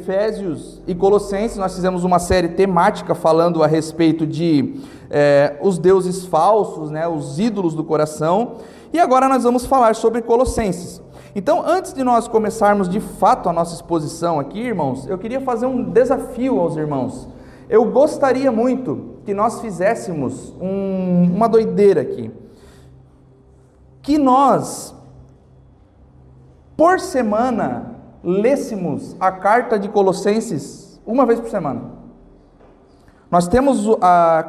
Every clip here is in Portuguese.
Efésios e Colossenses, nós fizemos uma série temática falando a respeito de é, os deuses falsos, né, os ídolos do coração, e agora nós vamos falar sobre Colossenses. Então, antes de nós começarmos de fato a nossa exposição aqui, irmãos, eu queria fazer um desafio aos irmãos. Eu gostaria muito que nós fizéssemos um, uma doideira aqui. Que nós, por semana, lêssemos a carta de Colossenses uma vez por semana. Nós temos uh,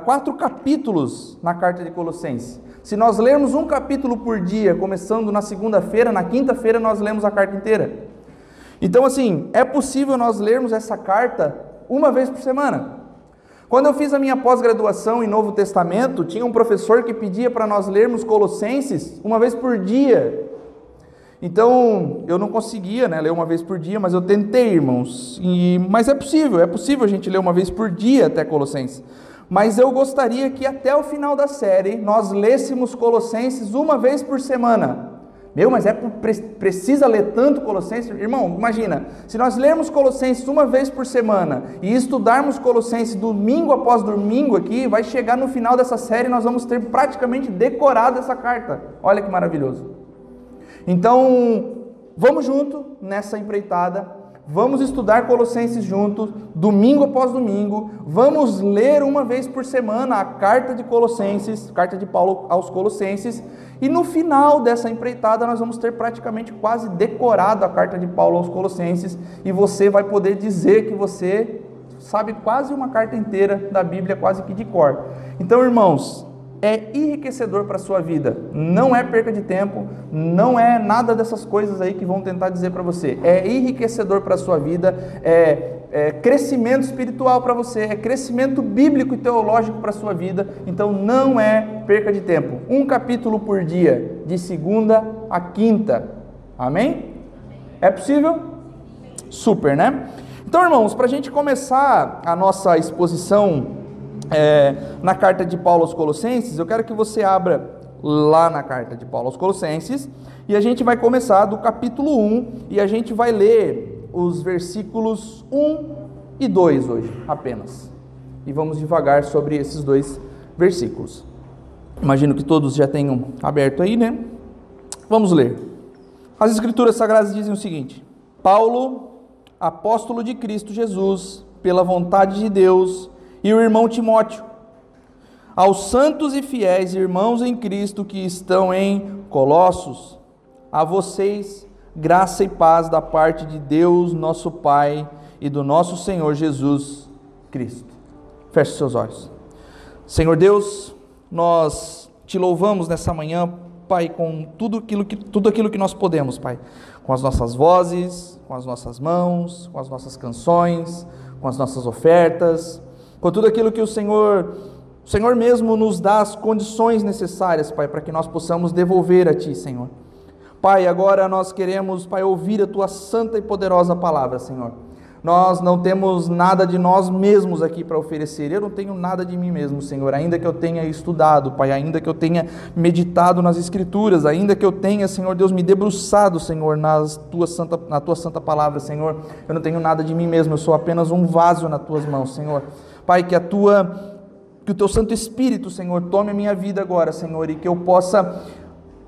quatro capítulos na carta de Colossenses. Se nós lermos um capítulo por dia, começando na segunda-feira, na quinta-feira nós lemos a carta inteira. Então, assim, é possível nós lermos essa carta uma vez por semana. Quando eu fiz a minha pós-graduação em Novo Testamento, tinha um professor que pedia para nós lermos Colossenses uma vez por dia. Então, eu não conseguia né, ler uma vez por dia, mas eu tentei, irmãos. E, mas é possível, é possível a gente ler uma vez por dia até Colossenses. Mas eu gostaria que até o final da série nós lêssemos Colossenses uma vez por semana. Meu, mas é precisa ler tanto Colossenses? Irmão, imagina, se nós lermos Colossenses uma vez por semana e estudarmos Colossenses domingo após domingo aqui, vai chegar no final dessa série e nós vamos ter praticamente decorado essa carta. Olha que maravilhoso. Então, vamos junto nessa empreitada. Vamos estudar Colossenses juntos, domingo após domingo. Vamos ler uma vez por semana a carta de Colossenses, carta de Paulo aos Colossenses. E no final dessa empreitada, nós vamos ter praticamente quase decorado a carta de Paulo aos Colossenses. E você vai poder dizer que você sabe quase uma carta inteira da Bíblia, quase que de cor. Então, irmãos, é enriquecedor para a sua vida. Não é perca de tempo, não é nada dessas coisas aí que vão tentar dizer para você. É enriquecedor para a sua vida, é, é crescimento espiritual para você, é crescimento bíblico e teológico para a sua vida. Então não é perca de tempo. Um capítulo por dia, de segunda a quinta. Amém? É possível? Super, né? Então, irmãos, para a gente começar a nossa exposição é, na carta de Paulo aos Colossenses, eu quero que você abra lá na carta de Paulo aos Colossenses, e a gente vai começar do capítulo 1 e a gente vai ler os versículos 1 e 2 hoje, apenas. E vamos devagar sobre esses dois versículos. Imagino que todos já tenham aberto aí, né? Vamos ler. As Escrituras Sagradas dizem o seguinte: Paulo, apóstolo de Cristo Jesus, pela vontade de Deus, e o irmão Timóteo. Aos santos e fiéis irmãos em Cristo que estão em Colossos, a vocês graça e paz da parte de Deus, nosso Pai, e do nosso Senhor Jesus Cristo. Feche seus olhos. Senhor Deus, nós te louvamos nessa manhã, Pai, com tudo aquilo que, tudo aquilo que nós podemos, Pai. Com as nossas vozes, com as nossas mãos, com as nossas canções, com as nossas ofertas com tudo aquilo que o Senhor, o Senhor mesmo nos dá as condições necessárias, Pai, para que nós possamos devolver a Ti, Senhor. Pai, agora nós queremos, Pai, ouvir a Tua santa e poderosa palavra, Senhor. Nós não temos nada de nós mesmos aqui para oferecer. Eu não tenho nada de mim mesmo, Senhor. Ainda que eu tenha estudado, Pai, ainda que eu tenha meditado nas Escrituras, ainda que eu tenha, Senhor Deus, me debruçado, Senhor, nas tua santa, na Tua santa palavra, Senhor. Eu não tenho nada de mim mesmo. Eu sou apenas um vaso nas Tuas mãos, Senhor. Pai, que a tua que o teu Santo Espírito, Senhor, tome a minha vida agora, Senhor, e que eu possa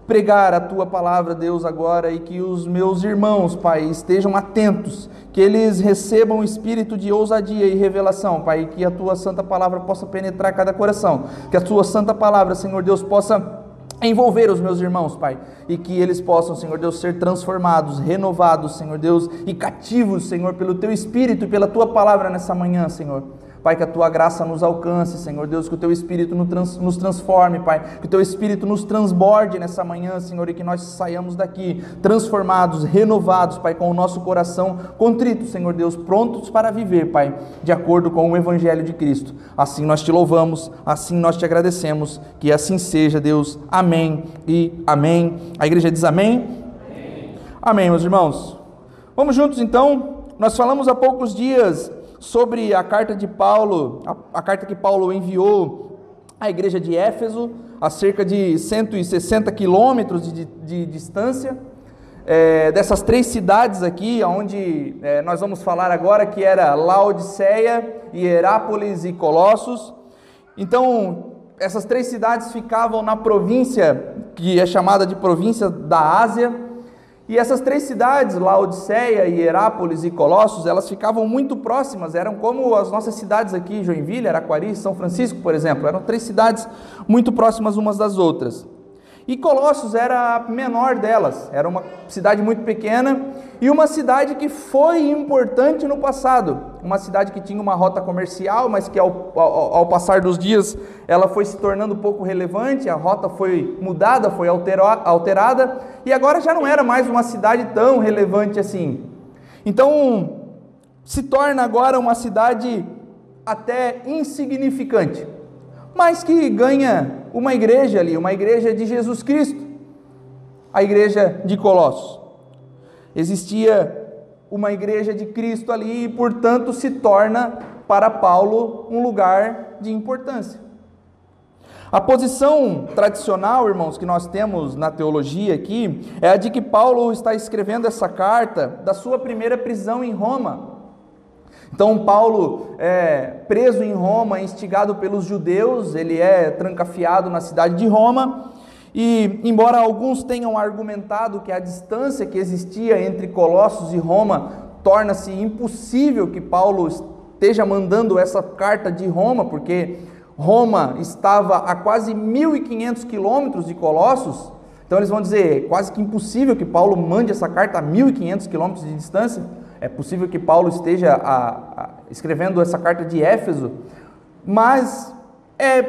pregar a tua palavra, Deus, agora, e que os meus irmãos, Pai, estejam atentos, que eles recebam o espírito de ousadia e revelação, Pai, e que a tua santa palavra possa penetrar cada coração, que a tua santa palavra, Senhor Deus, possa envolver os meus irmãos, Pai, e que eles possam, Senhor Deus, ser transformados, renovados, Senhor Deus, e cativos, Senhor, pelo teu espírito e pela tua palavra nessa manhã, Senhor. Pai, que a tua graça nos alcance, Senhor Deus, que o teu Espírito nos transforme, Pai, que o teu Espírito nos transborde nessa manhã, Senhor, e que nós saiamos daqui transformados, renovados, Pai, com o nosso coração contrito, Senhor Deus, prontos para viver, Pai, de acordo com o Evangelho de Cristo. Assim nós te louvamos, assim nós te agradecemos, que assim seja, Deus. Amém e amém. A igreja diz amém? Amém, meus irmãos. Vamos juntos então. Nós falamos há poucos dias sobre a carta de Paulo, a, a carta que Paulo enviou à igreja de Éfeso, a cerca de 160 quilômetros de, de, de distância. é, dessas três cidades aqui, onde é, nós vamos falar agora, que era Laodiceia, Hierápolis e Colossos. Então, essas três cidades ficavam na província que é chamada de província da Ásia. E essas três cidades, Laodiceia, Hierápolis e Colossos, elas ficavam muito próximas, eram como as nossas cidades aqui, Joinville, Araquari, São Francisco, por exemplo, eram três cidades muito próximas umas das outras. E Colossos era a menor delas, era uma cidade muito pequena e uma cidade que foi importante no passado. Uma cidade que tinha uma rota comercial, mas que ao, ao, ao passar dos dias ela foi se tornando pouco relevante, a rota foi mudada, foi alterada e agora já não era mais uma cidade tão relevante assim. Então se torna agora uma cidade até insignificante, mas que ganha uma igreja ali, uma igreja de Jesus Cristo, a igreja de Colossos. Existia uma igreja de Cristo ali e, portanto, se torna para Paulo um lugar de importância. A posição tradicional, irmãos, que nós temos na teologia aqui, é a de que Paulo está escrevendo essa carta da sua primeira prisão em Roma. Então, Paulo é preso em Roma, instigado pelos judeus, ele é trancafiado na cidade de Roma. E, embora alguns tenham argumentado que a distância que existia entre Colossos e Roma torna-se impossível que Paulo esteja mandando essa carta de Roma, porque Roma estava a quase 1.500 quilômetros de Colossos, então eles vão dizer quase que impossível que Paulo mande essa carta a 1.500 quilômetros de distância. É possível que Paulo esteja a, a, escrevendo essa carta de Éfeso, mas é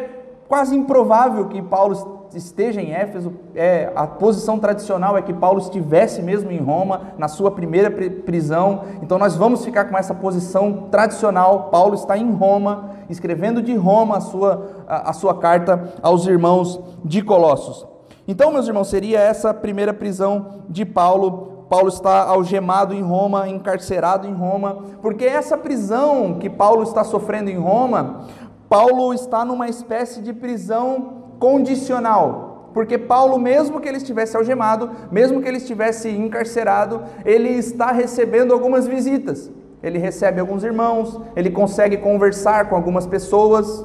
quase improvável que Paulo esteja em Éfeso. É, a posição tradicional é que Paulo estivesse mesmo em Roma, na sua primeira prisão. Então nós vamos ficar com essa posição tradicional. Paulo está em Roma, escrevendo de Roma a sua, a, a sua carta aos irmãos de Colossos. Então, meus irmãos, seria essa primeira prisão de Paulo Paulo está algemado em Roma, encarcerado em Roma, porque essa prisão que Paulo está sofrendo em Roma, Paulo está numa espécie de prisão condicional. Porque Paulo, mesmo que ele estivesse algemado, mesmo que ele estivesse encarcerado, ele está recebendo algumas visitas. Ele recebe alguns irmãos, ele consegue conversar com algumas pessoas.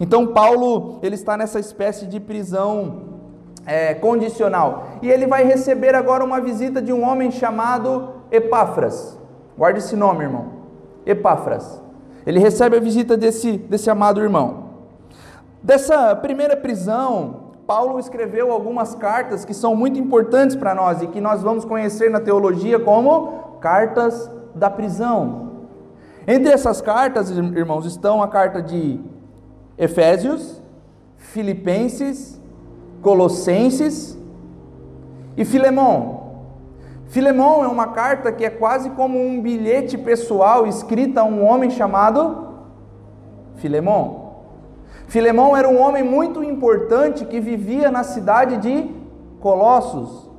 Então Paulo, ele está nessa espécie de prisão é, condicional. E ele vai receber agora uma visita de um homem chamado Epáfras. Guarde esse nome, irmão. Epáfras. Ele recebe a visita desse, desse amado irmão. Dessa primeira prisão, Paulo escreveu algumas cartas que são muito importantes para nós e que nós vamos conhecer na teologia como cartas da prisão. Entre essas cartas, irmãos, estão a carta de Efésios, Filipenses Colossenses e Filemão. Filemão é uma carta que é quase como um bilhete pessoal escrita a um homem chamado Filemão. Filemão era um homem muito importante que vivia na cidade de Colossos.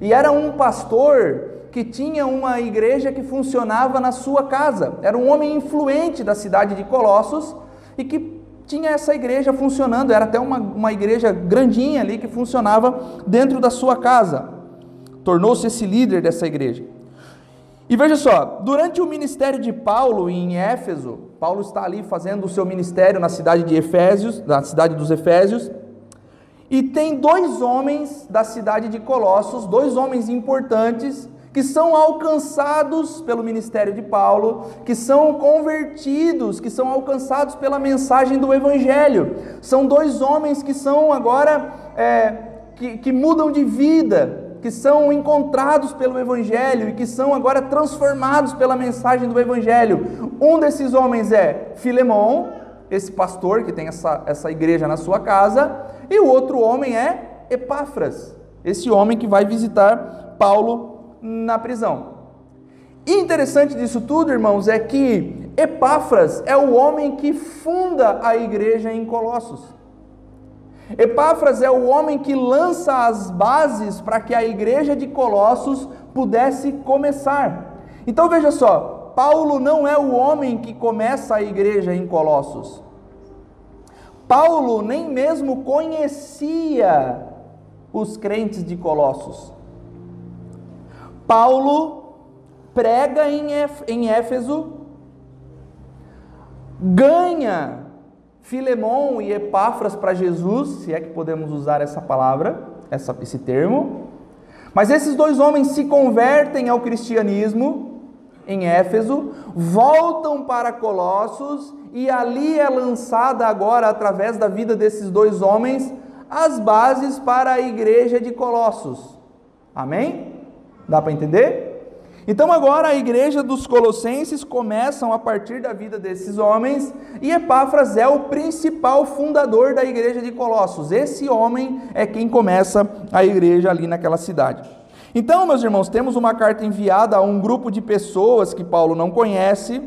E era um pastor que tinha uma igreja que funcionava na sua casa. Era um homem influente da cidade de Colossos e que tinha essa igreja funcionando, era até uma, uma igreja grandinha ali que funcionava dentro da sua casa. Tornou-se esse líder dessa igreja. E veja só, durante o ministério de Paulo em Éfeso, Paulo está ali fazendo o seu ministério na cidade de Efésios, na cidade dos Efésios, e tem dois homens da cidade de Colossos, dois homens importantes, que são alcançados pelo ministério de Paulo, que são convertidos, que são alcançados pela mensagem do Evangelho. São dois homens que são agora, é, que, que mudam de vida, que são encontrados pelo Evangelho e que são agora transformados pela mensagem do Evangelho. Um desses homens é Filemão, esse pastor que tem essa, essa igreja na sua casa, e o outro homem é Epáfras, esse homem que vai visitar Paulo na prisão. E interessante disso tudo, irmãos, é que Epáfras é o homem que funda a igreja em Colossos. Epáfras é o homem que lança as bases para que a igreja de Colossos pudesse começar. Então veja só, Paulo não é o homem que começa a igreja em Colossos. Paulo nem mesmo conhecia os crentes de Colossos. Paulo prega em Éfeso, ganha Filemão e Epáfras para Jesus, se é que podemos usar essa palavra, essa, esse termo. Mas esses dois homens se convertem ao cristianismo em Éfeso, voltam para Colossos e ali é lançada agora, através da vida desses dois homens, as bases para a igreja de Colossos. Amém? Dá para entender? Então agora a igreja dos Colossenses começam a partir da vida desses homens e Epáfras é o principal fundador da igreja de Colossos. Esse homem é quem começa a igreja ali naquela cidade. Então, meus irmãos, temos uma carta enviada a um grupo de pessoas que Paulo não conhece,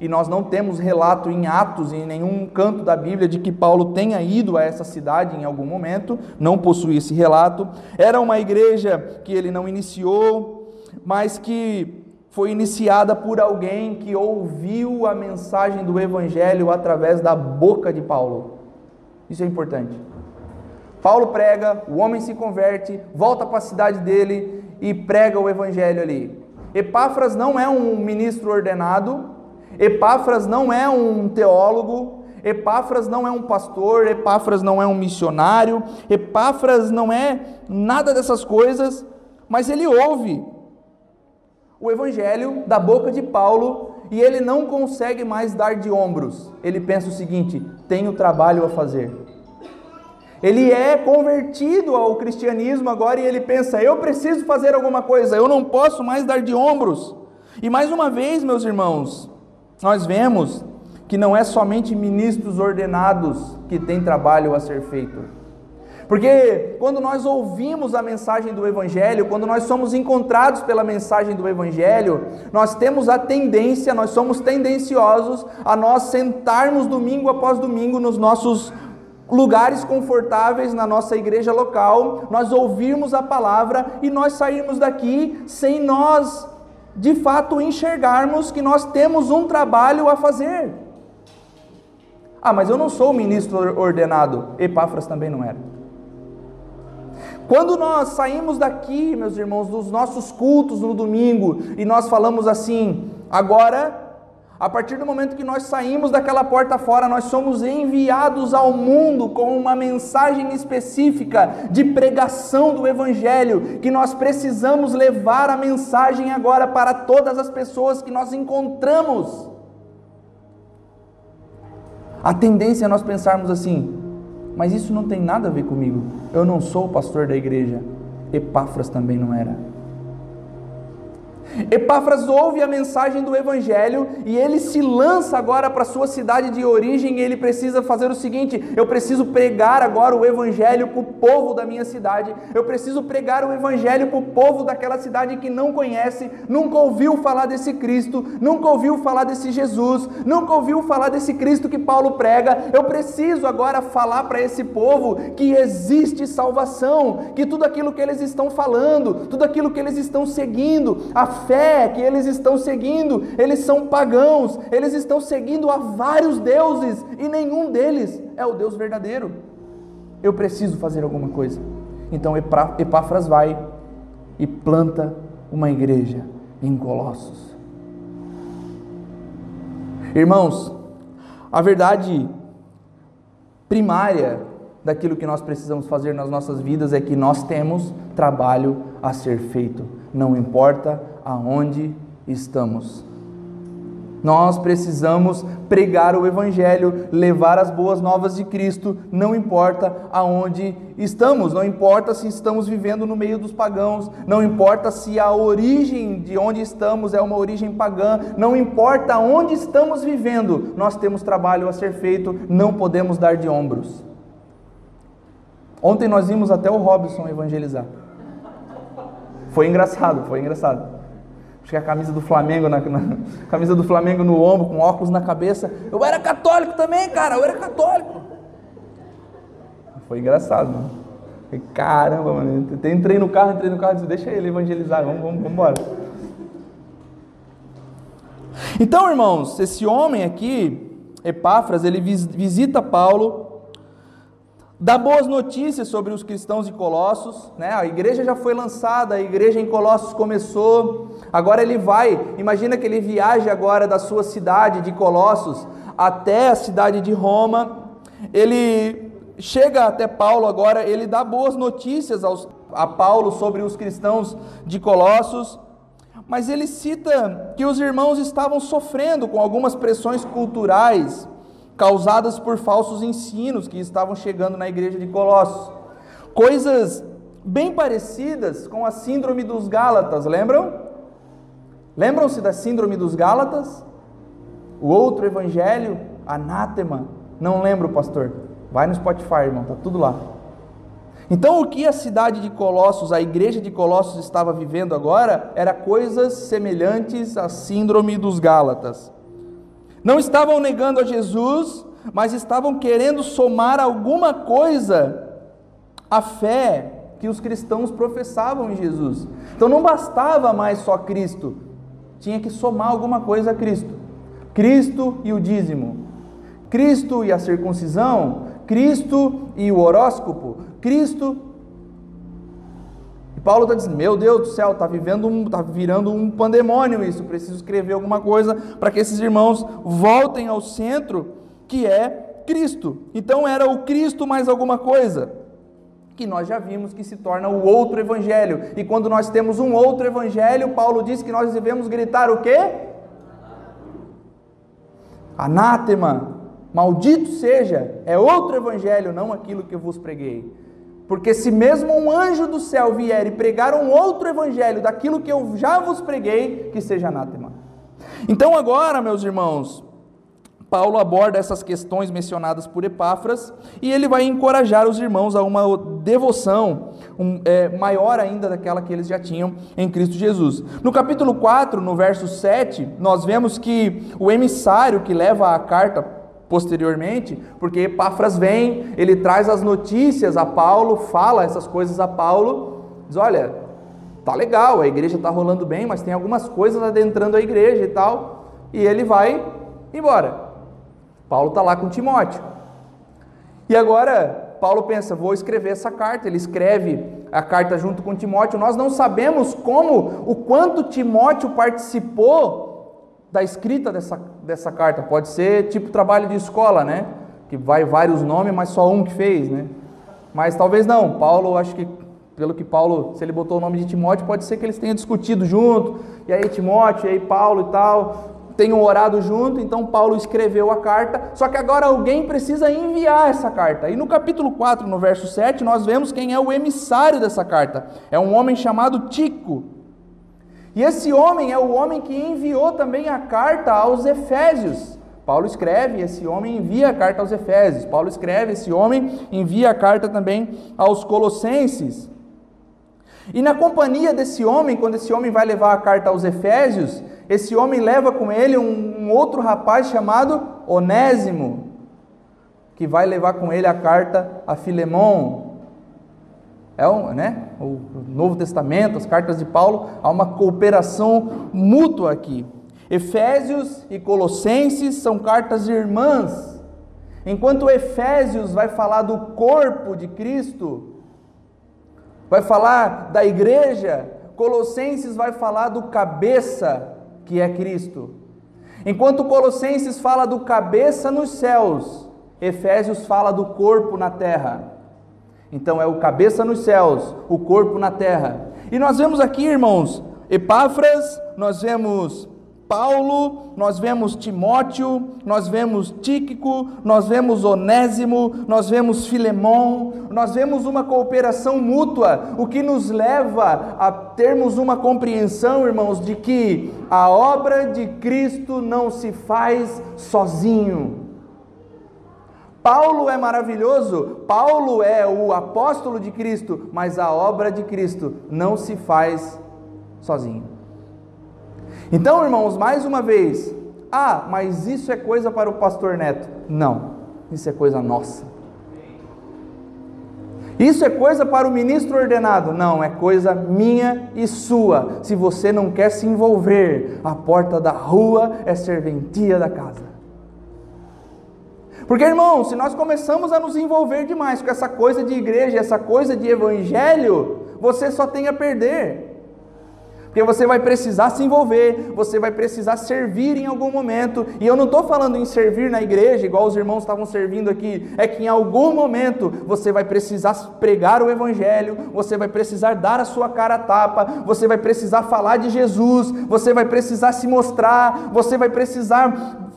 e nós não temos relato em Atos, em nenhum canto da Bíblia, de que Paulo tenha ido a essa cidade em algum momento, não possui esse relato. Era uma igreja que ele não iniciou, mas que foi iniciada por alguém que ouviu a mensagem do Evangelho através da boca de Paulo. Isso é importante. Paulo prega, o homem se converte, volta para a cidade dele e prega o evangelho ali. Epáfras não é um ministro ordenado, Epáfras não é um teólogo, Epáfras não é um pastor, Epáfras não é um missionário, Epáfras não é nada dessas coisas, mas ele ouve o evangelho da boca de Paulo e ele não consegue mais dar de ombros. Ele pensa o seguinte: tenho trabalho a fazer. Ele é convertido ao cristianismo agora e ele pensa: eu preciso fazer alguma coisa, eu não posso mais dar de ombros. E mais uma vez, meus irmãos, nós vemos que não é somente ministros ordenados que têm trabalho a ser feito. Porque quando nós ouvimos a mensagem do Evangelho, quando nós somos encontrados pela mensagem do Evangelho, nós temos a tendência, nós somos tendenciosos a nós sentarmos domingo após domingo nos nossos lugares confortáveis na nossa igreja local, nós ouvirmos a palavra e nós sairmos daqui sem nós de fato enxergarmos que nós temos um trabalho a fazer. Ah, mas eu não sou ministro ordenado. Epáfras também não era. Quando nós saímos daqui, meus irmãos, dos nossos cultos no domingo, e nós falamos assim, agora a partir do momento que nós saímos daquela porta fora, nós somos enviados ao mundo com uma mensagem específica de pregação do Evangelho, que nós precisamos levar a mensagem agora para todas as pessoas que nós encontramos. A tendência é nós pensarmos assim, mas isso não tem nada a ver comigo. Eu não sou o pastor da igreja. Epáfras também não era. Epáfras ouve a mensagem do Evangelho e ele se lança agora para sua cidade de origem e ele precisa fazer o seguinte: eu preciso pregar agora o Evangelho para o povo da minha cidade, eu preciso pregar o Evangelho para o povo daquela cidade que não conhece, nunca ouviu falar desse Cristo, nunca ouviu falar desse Jesus, nunca ouviu falar desse Cristo que Paulo prega. Eu preciso agora falar para esse povo que existe salvação, que tudo aquilo que eles estão falando, tudo aquilo que eles estão seguindo, a fé que eles estão seguindo, eles são pagãos, eles estão seguindo a vários deuses e nenhum deles é o Deus verdadeiro. Eu preciso fazer alguma coisa. Então Epáfras vai e planta uma igreja em Colossos. Irmãos, a verdade primária daquilo que nós precisamos fazer nas nossas vidas é que nós temos trabalho a ser feito, não importa aonde estamos. Nós precisamos pregar o Evangelho, levar as boas novas de Cristo, não importa aonde estamos, não importa se estamos vivendo no meio dos pagãos, não importa se a origem de onde estamos é uma origem pagã, não importa onde estamos vivendo, nós temos trabalho a ser feito, não podemos dar de ombros. Ontem nós vimos até o Robson evangelizar. Foi engraçado, foi engraçado. Acho que a camisa do Flamengo, na, na, camisa do Flamengo no ombro, com óculos na cabeça. Eu era católico também, cara, eu era católico. Foi engraçado, mano. Caramba, mano. Entrei no carro, entrei no carro e disse, deixa ele evangelizar, vamos, vamos, vamos embora. Então, irmãos, esse homem aqui, Epáfras, ele visita Paulo, dá boas notícias sobre os cristãos de Colossos, né? A igreja já foi lançada, a igreja em Colossos começou. Agora ele vai, imagina que ele viaja agora da sua cidade de Colossos até a cidade de Roma. Ele chega até Paulo agora, ele dá boas notícias aos, a Paulo sobre os cristãos de Colossos. Mas ele cita que os irmãos estavam sofrendo com algumas pressões culturais causadas por falsos ensinos que estavam chegando na igreja de Colossos. Coisas bem parecidas com a síndrome dos Gálatas, lembram? Lembram-se da síndrome dos Gálatas? O outro evangelho, anátema. Não lembro, pastor. Vai no Spotify, irmão, tá tudo lá. Então, o que a cidade de Colossos, a igreja de Colossos estava vivendo agora, era coisas semelhantes à síndrome dos Gálatas. Não estavam negando a Jesus, mas estavam querendo somar alguma coisa à fé que os cristãos professavam em Jesus. Então não bastava mais só Cristo, tinha que somar alguma coisa a Cristo. Cristo e o dízimo, Cristo e a circuncisão, Cristo e o horóscopo, Cristo e Paulo está dizendo: Meu Deus do céu, está vivendo um, tá virando um pandemônio isso. Preciso escrever alguma coisa para que esses irmãos voltem ao centro, que é Cristo. Então era o Cristo mais alguma coisa que nós já vimos que se torna o outro evangelho. E quando nós temos um outro evangelho, Paulo diz que nós devemos gritar o quê? Anátema. Maldito seja, é outro evangelho, não aquilo que eu vos preguei. Porque se mesmo um anjo do céu vier e pregar um outro evangelho daquilo que eu já vos preguei, que seja anátema. Então agora, meus irmãos, Paulo aborda essas questões mencionadas por Epáfras e ele vai encorajar os irmãos a uma devoção um, é, maior ainda daquela que eles já tinham em Cristo Jesus. No capítulo 4, no verso 7, nós vemos que o emissário que leva a carta posteriormente, porque Epáfras vem, ele traz as notícias a Paulo, fala essas coisas a Paulo, diz: olha, tá legal, a igreja está rolando bem, mas tem algumas coisas adentrando a igreja e tal, e ele vai embora. Paulo está lá com Timóteo. E agora Paulo pensa: vou escrever essa carta. Ele escreve a carta junto com Timóteo. Nós não sabemos como, o quanto Timóteo participou da escrita dessa, dessa carta. Pode ser tipo trabalho de escola, né? Que vai vários nomes, mas só um que fez, né? Mas talvez não. Paulo, acho que pelo que Paulo, se ele botou o nome de Timóteo, pode ser que eles tenham discutido junto. E aí Timóteo, e aí Paulo e tal, tenham orado junto. Então Paulo escreveu a carta. Só que agora alguém precisa enviar essa carta. E no capítulo 4, no verso 7, nós vemos quem é o emissário dessa carta. É um homem chamado Tico. E esse homem é o homem que enviou também a carta aos Efésios. Paulo escreve, esse homem envia a carta aos Efésios. Paulo escreve, esse homem envia a carta também aos Colossenses. E na companhia desse homem, quando esse homem vai levar a carta aos Efésios, esse homem leva com ele um, um outro rapaz chamado Onésimo, que vai levar com ele a carta a Filemão, é um, né, o Novo Testamento, as cartas de Paulo, há uma cooperação mútua aqui. Efésios e Colossenses são cartas irmãs. Enquanto Efésios vai falar do corpo de Cristo, vai falar da igreja, Colossenses vai falar do cabeça, que é Cristo. Enquanto Colossenses fala do cabeça nos céus, Efésios fala do corpo na terra. Então é o cabeça nos céus, o corpo na terra. E nós vemos aqui, irmãos, Epáfras, nós vemos Paulo, nós vemos Timóteo, nós vemos Tíquico, nós vemos Onésimo, nós vemos Filemão, nós vemos uma cooperação mútua, o que nos leva a termos uma compreensão, irmãos, de que a obra de Cristo não se faz sozinho. Paulo é maravilhoso, Paulo é o apóstolo de Cristo, mas a obra de Cristo não se faz sozinho. Então, irmãos, mais uma vez, ah, mas isso é coisa para o pastor Neto. Não, isso é coisa nossa. Isso é coisa para o ministro ordenado? Não, é coisa minha e sua. Se você não quer se envolver, a porta da rua é serventia da casa. Porque, irmão, se nós começamos a nos envolver demais com essa coisa de igreja, essa coisa de evangelho, você só tem a perder. Porque você vai precisar se envolver, você vai precisar servir em algum momento. E eu não estou falando em servir na igreja, igual os irmãos estavam servindo aqui. É que em algum momento você vai precisar pregar o Evangelho, você vai precisar dar a sua cara a tapa, você vai precisar falar de Jesus, você vai precisar se mostrar, você vai precisar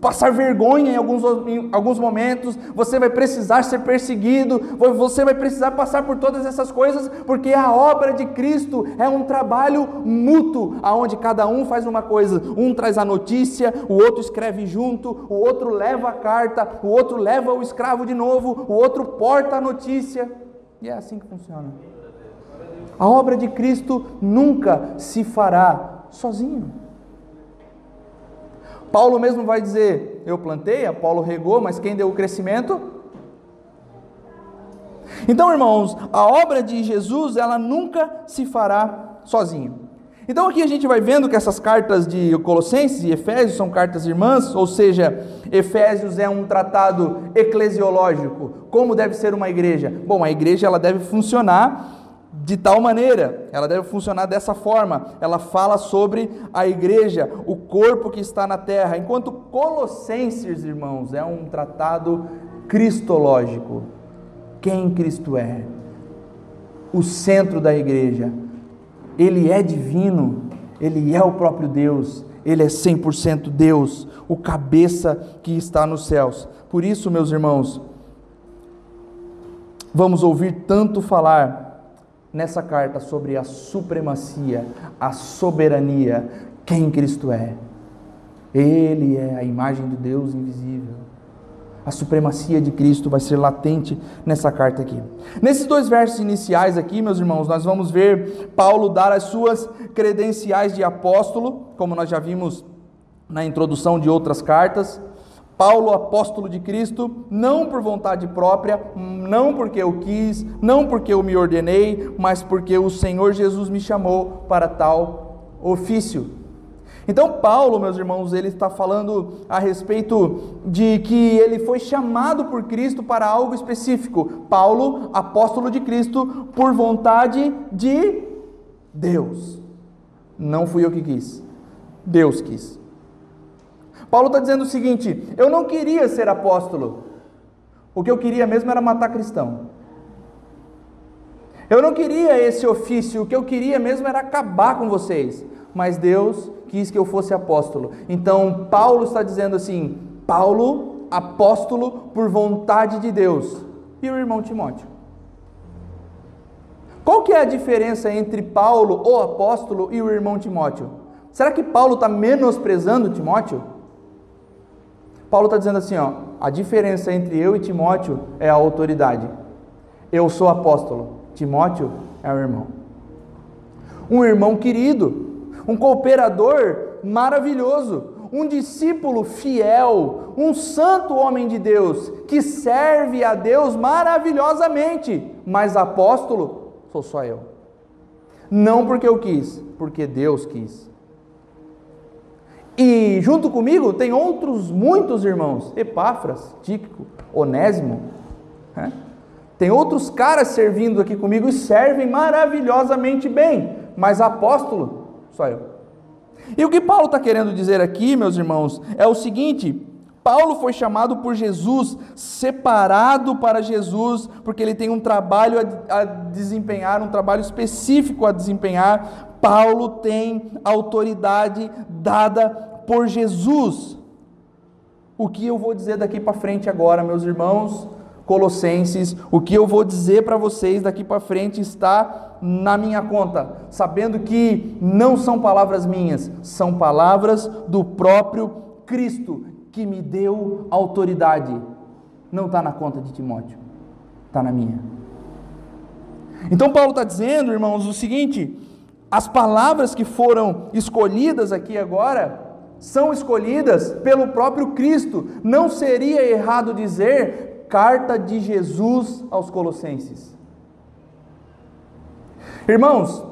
passar vergonha em alguns, em alguns momentos, você vai precisar ser perseguido, você vai precisar passar por todas essas coisas, porque a obra de Cristo é um trabalho mútuo, aonde cada um faz uma coisa, um traz a notícia, o outro escreve junto, o outro leva a carta, o outro leva o escravo de novo, o outro porta a notícia, e é assim que funciona. A obra de Cristo nunca se fará sozinho. Paulo mesmo vai dizer: Eu plantei, Apolo regou, mas quem deu o crescimento? Então, irmãos, a obra de Jesus, ela nunca se fará sozinho. Então aqui a gente vai vendo que essas cartas de Colossenses e Efésios são cartas irmãs, ou seja, Efésios é um tratado eclesiológico, como deve ser uma igreja. Bom, a igreja ela deve funcionar de tal maneira, ela deve funcionar dessa forma. Ela fala sobre a igreja, o corpo que está na terra, enquanto Colossenses, irmãos, é um tratado cristológico. Quem Cristo é? O centro da igreja. Ele é divino, ele é o próprio Deus, ele é 100% Deus, o cabeça que está nos céus. Por isso, meus irmãos, vamos ouvir tanto falar nessa carta sobre a supremacia, a soberania, quem Cristo é. Ele é a imagem do Deus invisível. A supremacia de Cristo vai ser latente nessa carta aqui. Nesses dois versos iniciais aqui, meus irmãos, nós vamos ver Paulo dar as suas credenciais de apóstolo, como nós já vimos na introdução de outras cartas. Paulo, apóstolo de Cristo, não por vontade própria, não porque eu quis, não porque eu me ordenei, mas porque o Senhor Jesus me chamou para tal ofício. Então, Paulo, meus irmãos, ele está falando a respeito de que ele foi chamado por Cristo para algo específico. Paulo, apóstolo de Cristo, por vontade de Deus. Não fui eu que quis, Deus quis. Paulo está dizendo o seguinte: eu não queria ser apóstolo, o que eu queria mesmo era matar cristão. Eu não queria esse ofício, o que eu queria mesmo era acabar com vocês, mas Deus quis que eu fosse apóstolo. Então, Paulo está dizendo assim: Paulo, apóstolo por vontade de Deus, e o irmão Timóteo. Qual que é a diferença entre Paulo, o apóstolo, e o irmão Timóteo? Será que Paulo está menosprezando Timóteo? Paulo está dizendo assim: ó, a diferença entre eu e Timóteo é a autoridade. Eu sou apóstolo, Timóteo é o irmão. Um irmão querido, um cooperador maravilhoso, um discípulo fiel, um santo homem de Deus que serve a Deus maravilhosamente, mas apóstolo sou só eu. Não porque eu quis, porque Deus quis. E junto comigo tem outros muitos irmãos, Epáfras, Tíquico, Onésimo. Né? Tem outros caras servindo aqui comigo e servem maravilhosamente bem, mas apóstolo, só eu. E o que Paulo está querendo dizer aqui, meus irmãos, é o seguinte: Paulo foi chamado por Jesus, separado para Jesus, porque ele tem um trabalho a, a, desempenhar, um trabalho específico a desempenhar. Paulo tem autoridade dada por Jesus. O que eu vou dizer daqui para frente agora, meus irmãos colossenses, o que eu vou dizer para vocês daqui para frente está na minha conta, sabendo que não são palavras minhas, são palavras do próprio Cristo que me deu autoridade. Não está na conta de Timóteo, está na minha. Então Paulo está dizendo, irmãos, o seguinte: as palavras que foram escolhidas aqui agora são escolhidas pelo próprio Cristo. Não seria errado dizer carta de Jesus aos Colossenses. Irmãos,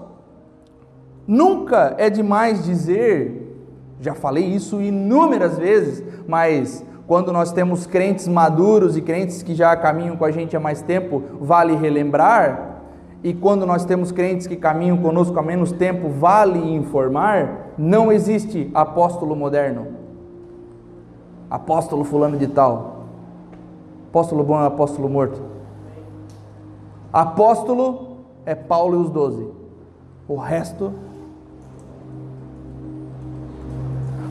nunca é demais dizer, já falei isso inúmeras vezes, mas quando nós temos crentes maduros e crentes que já caminham com a gente há mais tempo, vale relembrar, e quando nós temos crentes que caminham conosco há menos tempo, vale informar, não existe apóstolo moderno. Apóstolo fulano de tal. Apóstolo bom é apóstolo morto. Apóstolo é Paulo e os doze. O resto.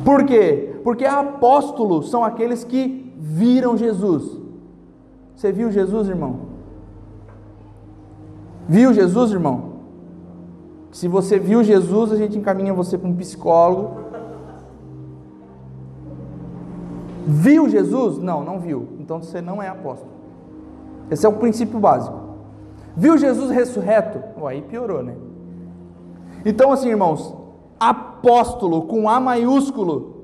Por quê? Porque apóstolos são aqueles que viram Jesus. Você viu Jesus, irmão? Viu Jesus, irmão? Se você viu Jesus, a gente encaminha você para um psicólogo. Viu Jesus? Não, não viu. Então você não é apóstolo. Esse é o princípio básico. Viu Jesus ressurreto? Oh, aí piorou, né? Então, assim, irmãos, apóstolo com A maiúsculo,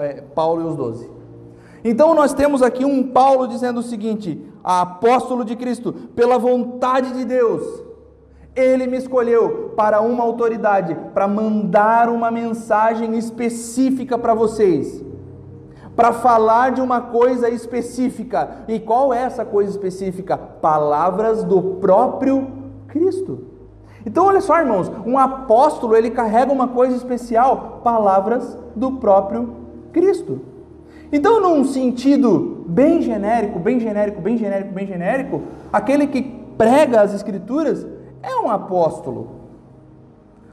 é, Paulo e os doze. Então, nós temos aqui um Paulo dizendo o seguinte: apóstolo de Cristo, pela vontade de Deus, ele me escolheu para uma autoridade, para mandar uma mensagem específica para vocês, para falar de uma coisa específica. E qual é essa coisa específica? Palavras do próprio Cristo. Então, olha só, irmãos, um apóstolo ele carrega uma coisa especial, palavras do próprio Cristo. Então, num sentido bem genérico, bem genérico, bem genérico, bem genérico, aquele que prega as Escrituras é um apóstolo.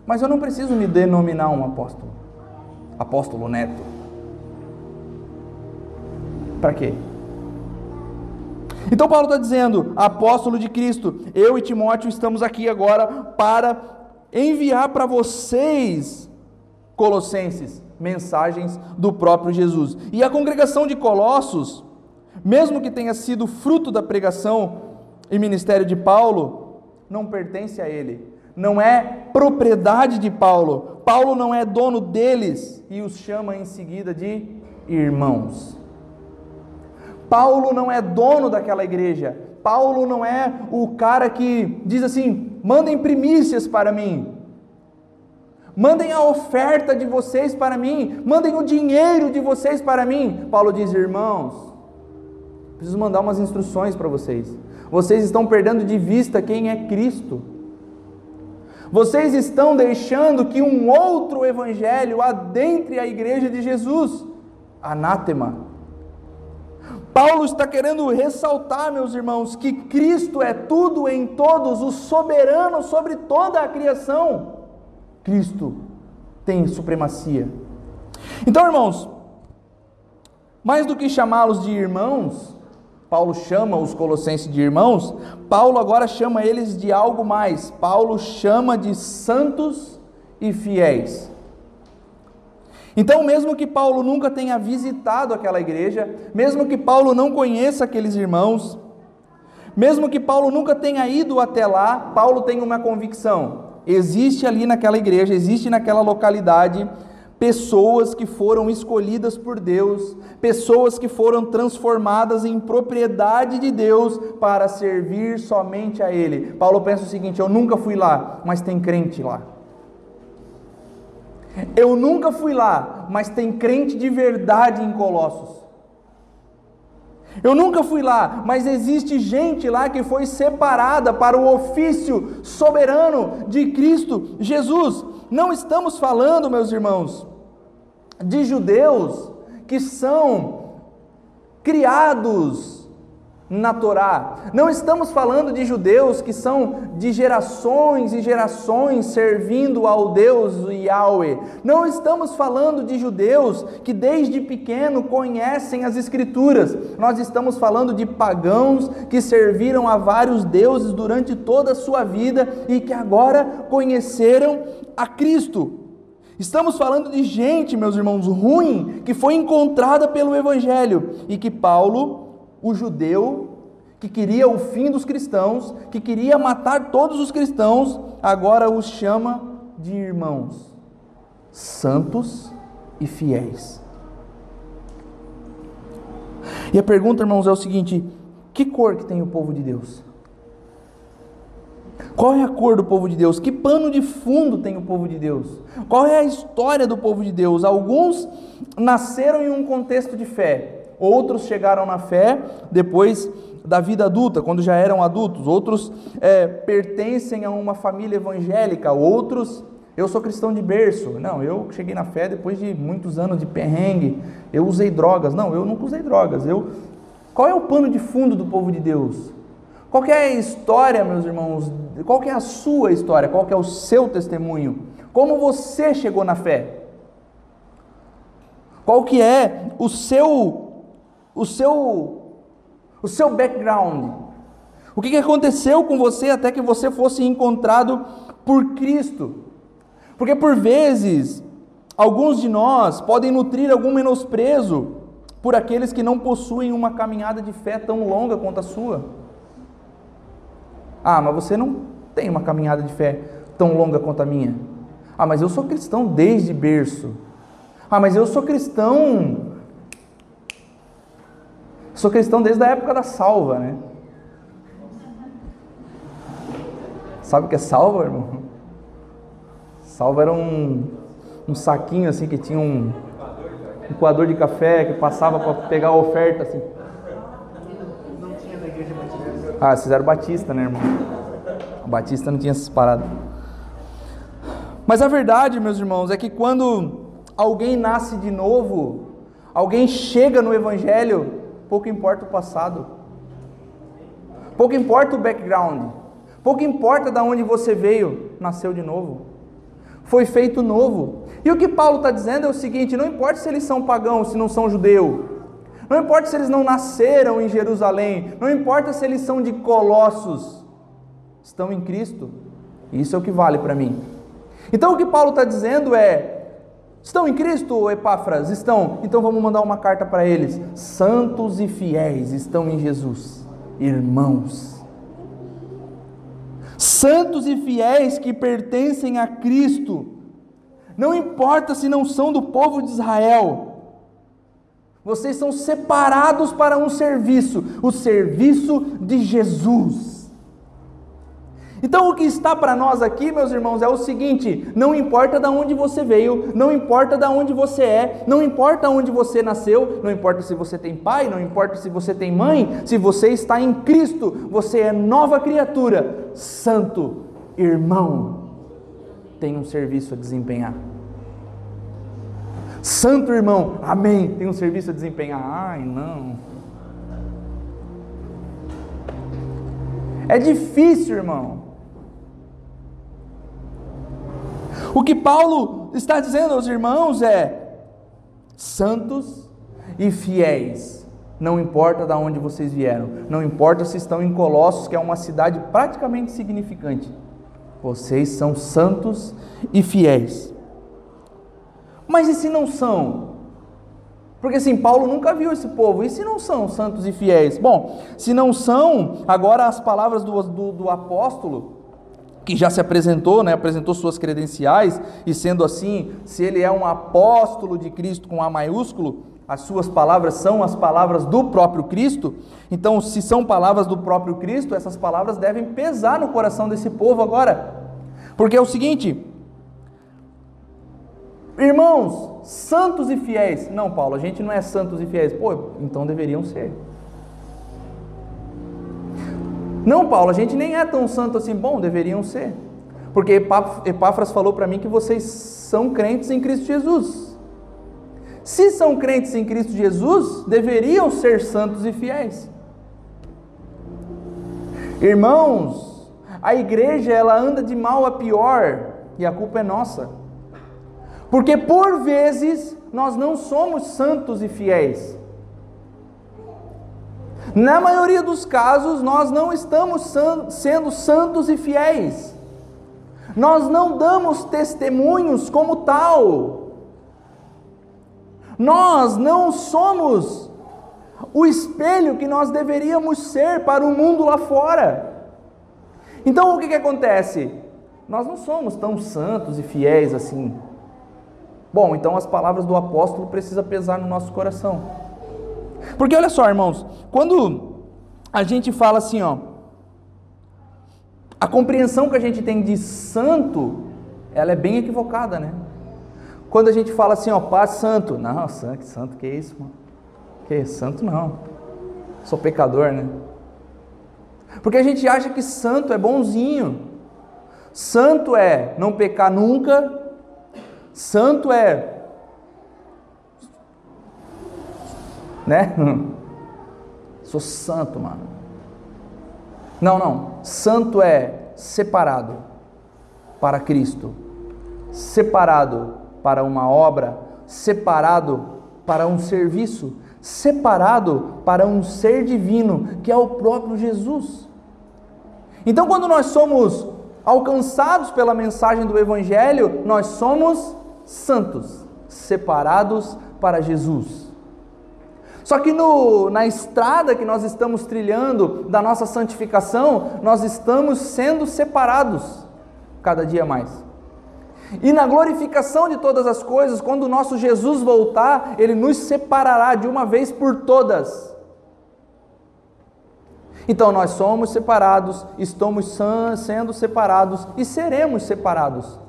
Mas eu não preciso me denominar um apóstolo. Apóstolo neto. Para quê? Então Paulo está dizendo, apóstolo de Cristo, eu e Timóteo estamos aqui agora para enviar para vocês, Colossenses, mensagens do próprio Jesus. E a congregação de Colossos, mesmo que tenha sido fruto da pregação e ministério de Paulo, não pertence a ele, não é propriedade de Paulo. Paulo não é dono deles e os chama em seguida de irmãos. Paulo não é dono daquela igreja. Paulo não é o cara que diz assim: mandem primícias para mim. Mandem a oferta de vocês para mim, mandem o dinheiro de vocês para mim. Paulo diz: irmãos, preciso mandar umas instruções para vocês. Vocês estão perdendo de vista quem é Cristo. Vocês estão deixando que um outro evangelho adentre a igreja de Jesus. Anátema. Paulo está querendo ressaltar, meus irmãos, que Cristo é tudo em todos, o soberano sobre toda a criação. Cristo tem supremacia. Então, irmãos, mais do que chamá-los de irmãos, Paulo chama os colossenses de irmãos, Paulo agora chama eles de algo mais. Paulo chama de santos e fiéis. Então, mesmo que Paulo nunca tenha visitado aquela igreja, mesmo que Paulo não conheça aqueles irmãos, mesmo que Paulo nunca tenha ido até lá, Paulo tem uma convicção: existe ali naquela igreja, existe naquela localidade pessoas que foram escolhidas por Deus, pessoas que foram transformadas em propriedade de Deus para servir somente a Ele. Paulo pensa o seguinte: eu nunca fui lá, mas tem crente lá. Eu nunca fui lá, mas tem crente de verdade em Colossos. Eu nunca fui lá, mas existe gente lá que foi separada para o ofício soberano de Cristo Jesus. Não estamos falando, meus irmãos, de judeus que são criados na Torá. Não estamos falando de judeus que são de gerações e gerações servindo ao Deus Yahweh. Não estamos falando de judeus que desde pequeno conhecem as Escrituras. Nós estamos falando de pagãos que serviram a vários deuses durante toda a sua vida e que agora conheceram a Cristo. Estamos falando de gente, meus irmãos, ruim, que foi encontrada pelo Evangelho e que Paulo o judeu que queria o fim dos cristãos, que queria matar todos os cristãos, agora os chama de irmãos, santos e fiéis. E a pergunta, irmãos, é o seguinte: que cor que tem o povo de Deus? Qual é a cor do povo de Deus? Que pano de fundo tem o povo de Deus? Qual é a história do povo de Deus? Alguns nasceram em um contexto de fé, outros chegaram na fé depois da vida adulta, quando já eram adultos, outros é, pertencem a uma família evangélica, outros eu sou cristão de berço. Não, eu cheguei na fé depois de muitos anos de perrengue. Eu usei drogas. Não, eu nunca usei drogas. Eu Qual é o pano de fundo do povo de Deus? Qual é a história, meus irmãos? Qual é a sua história? Qual é o seu testemunho? Como você chegou na fé? Qual que é o seu o seu o seu background? O que aconteceu com você até que você fosse encontrado por Cristo? Porque por vezes, alguns de nós podem nutrir algum menosprezo por aqueles que não possuem uma caminhada de fé tão longa quanto a sua. Ah, mas você não tem uma caminhada de fé tão longa quanto a minha. Ah, mas eu sou cristão desde berço. Ah, mas eu sou cristão. Sou cristão desde a época da salva, né? Sabe o que é salva, irmão? Salva era um, um saquinho assim que tinha um, um coador de café que passava para pegar a oferta assim. Ah, vocês eram batista, né, irmão? Batista não tinha essas paradas. Mas a verdade, meus irmãos, é que quando alguém nasce de novo, alguém chega no evangelho, pouco importa o passado. Pouco importa o background. Pouco importa de onde você veio, nasceu de novo foi feito novo. E o que Paulo está dizendo é o seguinte: não importa se eles são pagãos, se não são judeu, não importa se eles não nasceram em Jerusalém, não importa se eles são de Colossos, estão em Cristo. Isso é o que vale para mim. Então o que Paulo está dizendo é: estão em Cristo, Epáfras? Estão. Então vamos mandar uma carta para eles. Santos e fiéis estão em Jesus, irmãos santos e fiéis que pertencem a Cristo, não importa se não são do povo de Israel, vocês são separados para um serviço, o serviço de Jesus. Então o que está para nós aqui, meus irmãos, é o seguinte: não importa de onde você veio, não importa de onde você é, não importa onde você nasceu, não importa se você tem pai, não importa se você tem mãe, se você está em Cristo, você é nova criatura, santo irmão, tem um serviço a desempenhar. Santo irmão, amém, tem um serviço a desempenhar. Ai, não. É difícil, irmão. O que Paulo está dizendo aos irmãos é: santos e fiéis, não importa de onde vocês vieram, não importa se estão em Colossos, que é uma cidade praticamente significante, vocês são santos e fiéis. Mas e se não são? Porque assim, Paulo nunca viu esse povo, e se não são santos e fiéis? Bom, se não são, agora as palavras do, do, do apóstolo que já se apresentou, né, apresentou suas credenciais, e sendo assim, se ele é um apóstolo de Cristo com A maiúsculo, as suas palavras são as palavras do próprio Cristo, então, se são palavras do próprio Cristo, essas palavras devem pesar no coração desse povo agora, porque é o seguinte, irmãos, santos e fiéis, não, Paulo, a gente não é santos e fiéis, pô, então deveriam ser. Não, Paulo, a gente nem é tão santo assim. Bom, deveriam ser. Porque Epáfras falou para mim que vocês são crentes em Cristo Jesus. Se são crentes em Cristo Jesus, deveriam ser santos e fiéis. Irmãos, a igreja ela anda de mal a pior e a culpa é nossa. Porque por vezes nós não somos santos e fiéis. Na maioria dos casos, nós não estamos sendo santos e fiéis. Nós não damos testemunhos como tal. Nós não somos o espelho que nós deveríamos ser para o mundo lá fora. Então o que, que acontece? Nós não somos tão santos e fiéis assim. Bom, então as palavras do apóstolo precisam pesar no nosso coração. Porque olha só, irmãos, quando a gente fala assim, ó, a compreensão que a gente tem de santo, ela é bem equivocada, né? Quando a gente fala assim, ó, paz santo, não, santo, santo, que é isso, mano? Que santo não. Sou pecador, né? Porque a gente acha que santo é bonzinho. Santo é não pecar nunca. Santo é né? Sou santo, mano. Não, não. Santo é separado para Cristo, separado para uma obra, separado para um serviço, separado para um ser divino, que é o próprio Jesus. Então, quando nós somos alcançados pela mensagem do Evangelho, nós somos santos, separados para Jesus. Só que no, na estrada que nós estamos trilhando da nossa santificação, nós estamos sendo separados cada dia mais. E na glorificação de todas as coisas, quando o nosso Jesus voltar, ele nos separará de uma vez por todas. Então nós somos separados, estamos sendo separados e seremos separados.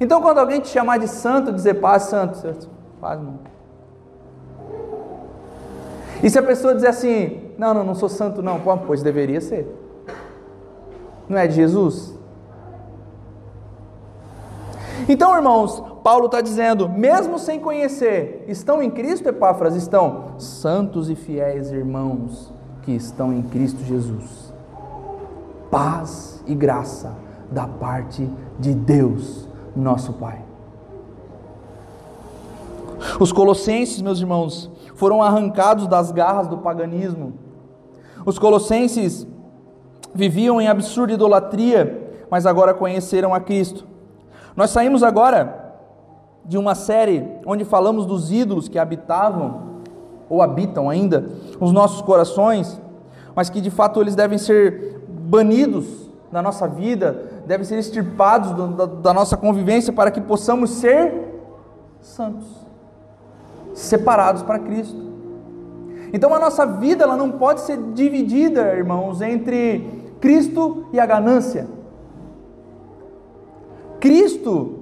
Então quando alguém te chamar de santo, dizer paz, santo, paz, não. E se a pessoa dizer assim, não, não, não sou santo não, pois deveria ser. Não é de Jesus? Então, irmãos, Paulo está dizendo, mesmo sem conhecer, estão em Cristo, Epáfras? Estão santos e fiéis irmãos que estão em Cristo Jesus. Paz e graça da parte de Deus, nosso Pai. Os Colossenses, meus irmãos, foram arrancados das garras do paganismo. Os colossenses viviam em absurda idolatria, mas agora conheceram a Cristo. Nós saímos agora de uma série onde falamos dos ídolos que habitavam ou habitam ainda os nossos corações, mas que de fato eles devem ser banidos da nossa vida, devem ser extirpados da, da nossa convivência para que possamos ser santos separados para Cristo. Então a nossa vida ela não pode ser dividida, irmãos, entre Cristo e a ganância. Cristo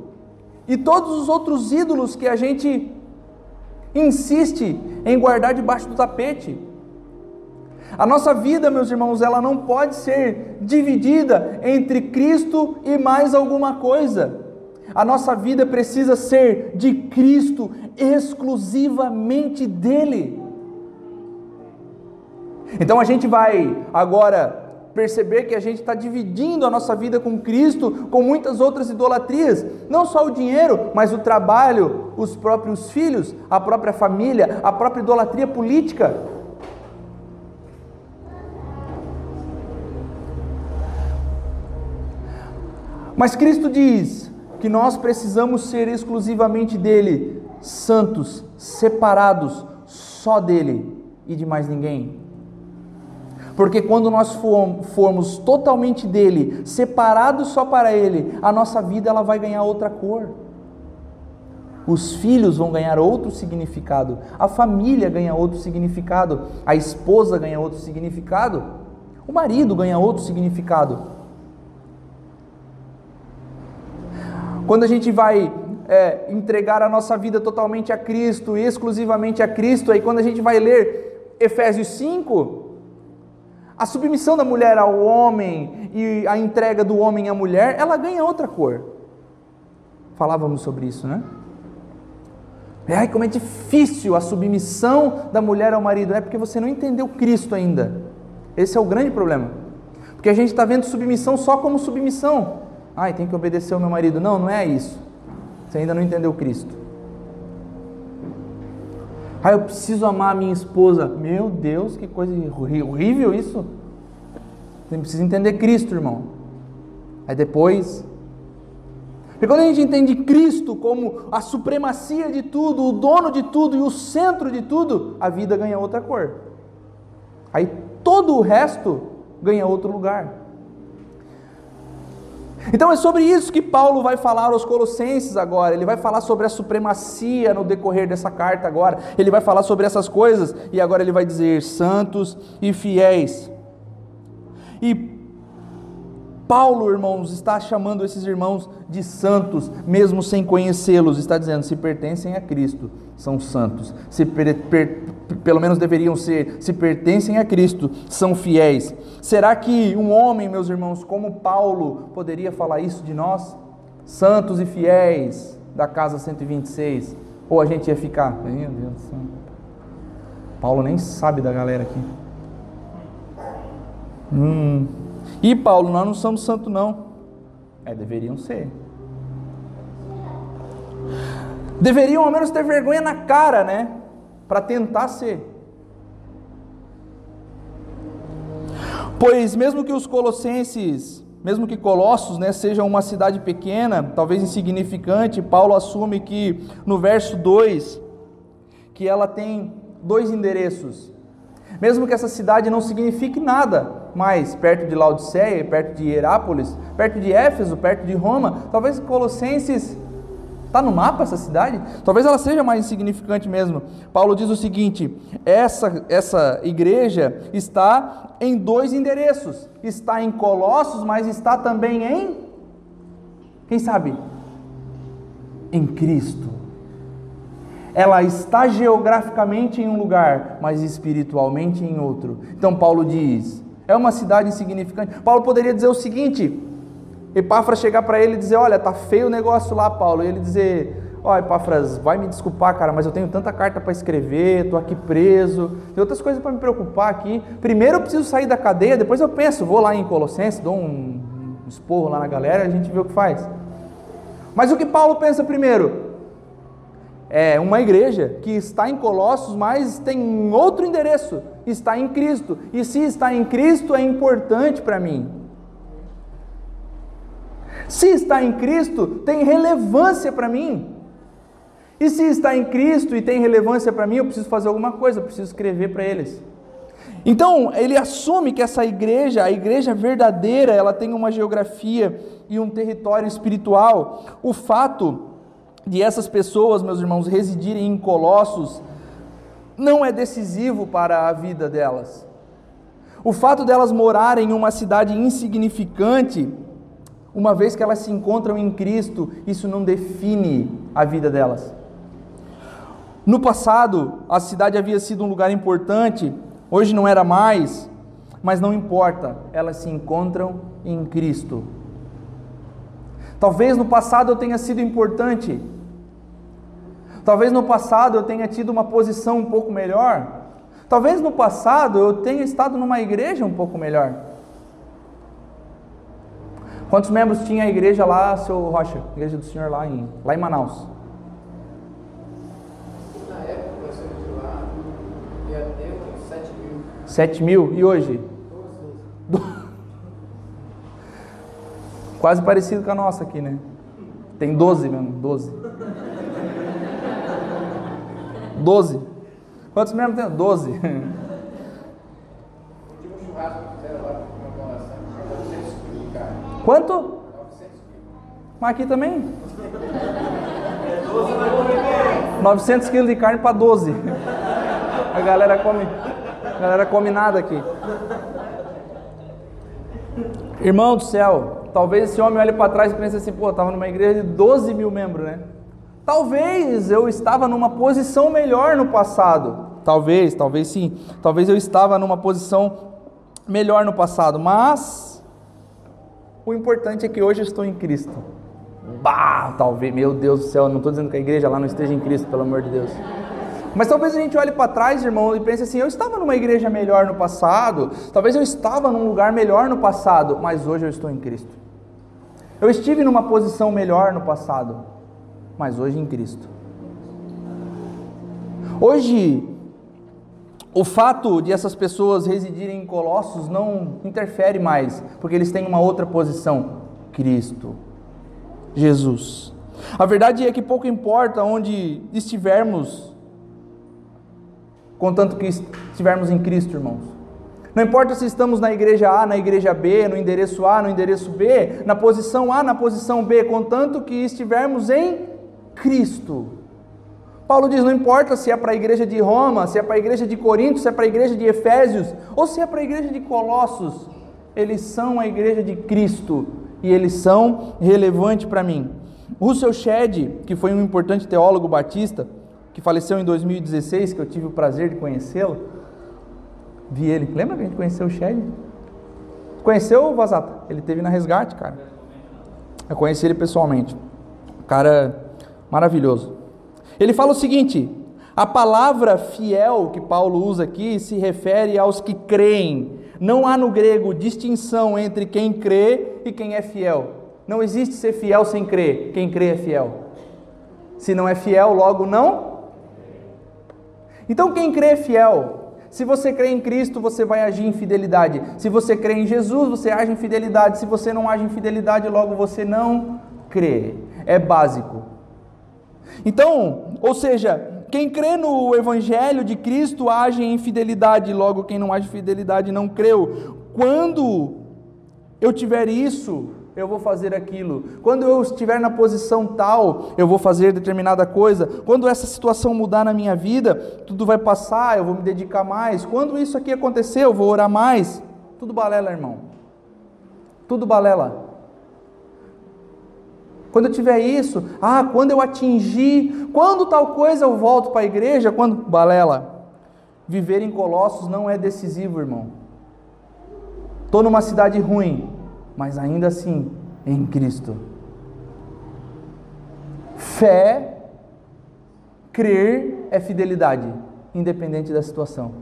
e todos os outros ídolos que a gente insiste em guardar debaixo do tapete. A nossa vida, meus irmãos, ela não pode ser dividida entre Cristo e mais alguma coisa. A nossa vida precisa ser de Cristo, exclusivamente dele. Então a gente vai agora perceber que a gente está dividindo a nossa vida com Cristo com muitas outras idolatrias, não só o dinheiro, mas o trabalho, os próprios filhos, a própria família, a própria idolatria política. Mas Cristo diz: que nós precisamos ser exclusivamente dele, santos, separados só dele e de mais ninguém. Porque quando nós formos totalmente dele, separados só para ele, a nossa vida ela vai ganhar outra cor. Os filhos vão ganhar outro significado, a família ganha outro significado, a esposa ganha outro significado, o marido ganha outro significado. Quando a gente vai é, entregar a nossa vida totalmente a Cristo, exclusivamente a Cristo, aí quando a gente vai ler Efésios 5, a submissão da mulher ao homem e a entrega do homem à mulher, ela ganha outra cor. Falávamos sobre isso, né? Ai, como é difícil a submissão da mulher ao marido. É porque você não entendeu Cristo ainda. Esse é o grande problema. Porque a gente está vendo submissão só como submissão. Ai, tem que obedecer ao meu marido. Não, não é isso. Você ainda não entendeu Cristo. Ah, eu preciso amar a minha esposa. Meu Deus, que coisa horrível isso. Você precisa entender Cristo, irmão. Aí depois. E quando a gente entende Cristo como a supremacia de tudo, o dono de tudo e o centro de tudo, a vida ganha outra cor. Aí todo o resto ganha outro lugar. Então é sobre isso que Paulo vai falar aos Colossenses agora. Ele vai falar sobre a supremacia no decorrer dessa carta agora. Ele vai falar sobre essas coisas e agora ele vai dizer santos e fiéis. E Paulo, irmãos, está chamando esses irmãos de santos, mesmo sem conhecê-los. Está dizendo: se pertencem a Cristo, são santos. Se per, per, pelo menos deveriam ser, se pertencem a Cristo, são fiéis. Será que um homem, meus irmãos, como Paulo, poderia falar isso de nós? Santos e fiéis da casa 126. Ou a gente ia ficar, meu Deus do céu. Paulo nem sabe da galera aqui. Hum. E Paulo, nós não somos santos não. É, deveriam ser. Deveriam ao menos ter vergonha na cara, né? Para tentar ser. Pois mesmo que os colossenses, mesmo que Colossos, né, seja uma cidade pequena, talvez insignificante, Paulo assume que no verso 2 que ela tem dois endereços. Mesmo que essa cidade não signifique nada, mais perto de Laodiceia, perto de Hierápolis, perto de Éfeso, perto de Roma, talvez Colossenses Está no mapa essa cidade? Talvez ela seja mais insignificante mesmo. Paulo diz o seguinte: essa, essa igreja está em dois endereços. Está em Colossos, mas está também em. Quem sabe? Em Cristo. Ela está geograficamente em um lugar, mas espiritualmente em outro. Então Paulo diz: é uma cidade insignificante. Paulo poderia dizer o seguinte: Epáfras chegar para ele e dizer: Olha, tá feio o negócio lá, Paulo. E ele dizer: Ó, oh, Epáfras, vai me desculpar, cara, mas eu tenho tanta carta para escrever, estou aqui preso, tem outras coisas para me preocupar aqui. Primeiro eu preciso sair da cadeia, depois eu penso, vou lá em Colossenses, dou um esporro lá na galera a gente vê o que faz. Mas o que Paulo pensa primeiro? É uma igreja que está em Colossos, mas tem outro endereço, está em Cristo. E se está em Cristo é importante para mim. Se está em Cristo, tem relevância para mim. E se está em Cristo e tem relevância para mim, eu preciso fazer alguma coisa, eu preciso escrever para eles. Então, ele assume que essa igreja, a igreja verdadeira, ela tem uma geografia e um território espiritual. O fato de essas pessoas, meus irmãos, residirem em Colossos, não é decisivo para a vida delas. O fato delas morarem em uma cidade insignificante uma vez que elas se encontram em Cristo, isso não define a vida delas. No passado, a cidade havia sido um lugar importante, hoje não era mais, mas não importa, elas se encontram em Cristo. Talvez no passado eu tenha sido importante, talvez no passado eu tenha tido uma posição um pouco melhor, talvez no passado eu tenha estado numa igreja um pouco melhor. Quantos membros tinha a igreja lá, seu Rocha? Igreja do Senhor lá em, lá em Manaus? Na época, nós de lá, ia ter uns 7 mil. 7 mil? E hoje? 12. Quase parecido com a nossa aqui, né? Tem 12 mesmo, 12. 12. Quantos membros tem? 12. Quanto? Mas aqui também? 900 quilos de carne para 12. A galera come, a galera come nada aqui. Irmão do céu, talvez esse homem olhe para trás e pense assim, pô, estava numa igreja de 12 mil membros, né? Talvez eu estava numa posição melhor no passado. Talvez, talvez sim. Talvez eu estava numa posição melhor no passado, mas o importante é que hoje estou em Cristo. Bah, talvez, meu Deus do céu, não estou dizendo que a igreja lá não esteja em Cristo, pelo amor de Deus. Mas talvez a gente olhe para trás, irmão, e pense assim: eu estava numa igreja melhor no passado, talvez eu estava num lugar melhor no passado, mas hoje eu estou em Cristo. Eu estive numa posição melhor no passado, mas hoje em Cristo. Hoje o fato de essas pessoas residirem em Colossos não interfere mais, porque eles têm uma outra posição: Cristo, Jesus. A verdade é que pouco importa onde estivermos, contanto que estivermos em Cristo, irmãos. Não importa se estamos na igreja A, na igreja B, no endereço A, no endereço B, na posição A, na posição B, contanto que estivermos em Cristo. Paulo diz: não importa se é para a igreja de Roma, se é para a igreja de Corinto, se é para a igreja de Efésios, ou se é para a igreja de Colossos, eles são a igreja de Cristo e eles são relevantes para mim. Russell Shedd, que foi um importante teólogo batista, que faleceu em 2016, que eu tive o prazer de conhecê-lo, vi ele. Lembra que a gente conheceu o Shedd? Conheceu o Vazata? Ele teve na resgate, cara. Eu conheci ele pessoalmente. Cara maravilhoso. Ele fala o seguinte: a palavra fiel que Paulo usa aqui se refere aos que creem. Não há no grego distinção entre quem crê e quem é fiel. Não existe ser fiel sem crer. Quem crê é fiel. Se não é fiel, logo não. Então quem crê é fiel. Se você crê em Cristo, você vai agir em fidelidade. Se você crê em Jesus, você age em fidelidade. Se você não age em fidelidade, logo você não crê. É básico. Então, ou seja, quem crê no Evangelho de Cristo age em fidelidade, logo quem não age em fidelidade não creu. Quando eu tiver isso, eu vou fazer aquilo. Quando eu estiver na posição tal, eu vou fazer determinada coisa. Quando essa situação mudar na minha vida, tudo vai passar, eu vou me dedicar mais. Quando isso aqui acontecer, eu vou orar mais. Tudo balela, irmão. Tudo balela. Quando eu tiver isso, ah, quando eu atingir, quando tal coisa eu volto para a igreja, quando balela. Viver em Colossos não é decisivo, irmão. Estou numa cidade ruim, mas ainda assim em Cristo. Fé, crer é fidelidade, independente da situação.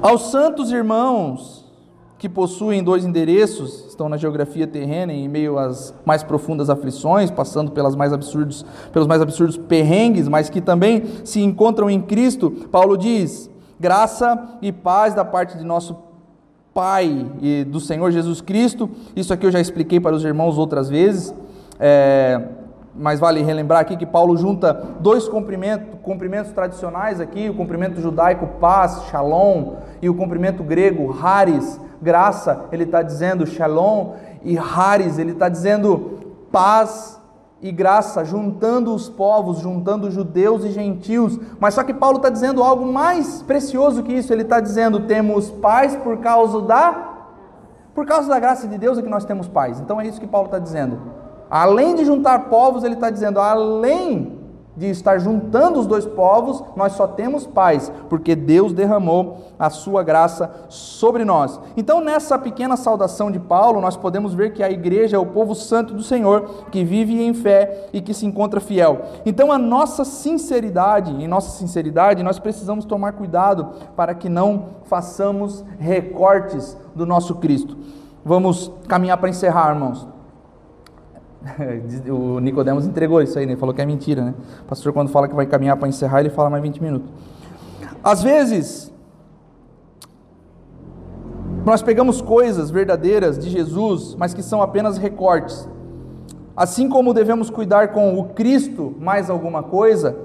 Aos santos irmãos que possuem dois endereços, estão na geografia terrena em meio às mais profundas aflições, passando pelas mais absurdos, pelos mais absurdos perrengues, mas que também se encontram em Cristo. Paulo diz: graça e paz da parte de nosso Pai e do Senhor Jesus Cristo. Isso aqui eu já expliquei para os irmãos outras vezes. É, mas vale relembrar aqui que Paulo junta dois cumprimentos, cumprimentos tradicionais aqui, o cumprimento judaico paz, shalom, e o cumprimento grego haris, graça, ele está dizendo shalom, e haris, ele está dizendo paz e graça, juntando os povos, juntando judeus e gentios. Mas só que Paulo está dizendo algo mais precioso que isso. Ele está dizendo: temos paz por causa da por causa da graça de Deus é que nós temos paz. Então é isso que Paulo está dizendo. Além de juntar povos, ele está dizendo, além de estar juntando os dois povos, nós só temos paz, porque Deus derramou a sua graça sobre nós. Então, nessa pequena saudação de Paulo, nós podemos ver que a igreja é o povo santo do Senhor, que vive em fé e que se encontra fiel. Então, a nossa sinceridade, em nossa sinceridade, nós precisamos tomar cuidado para que não façamos recortes do nosso Cristo. Vamos caminhar para encerrar, irmãos. o Nicodemos entregou isso aí, né? Falou que é mentira, né? O pastor, quando fala que vai caminhar para encerrar, ele fala mais 20 minutos. Às vezes, nós pegamos coisas verdadeiras de Jesus, mas que são apenas recortes. Assim como devemos cuidar com o Cristo mais alguma coisa,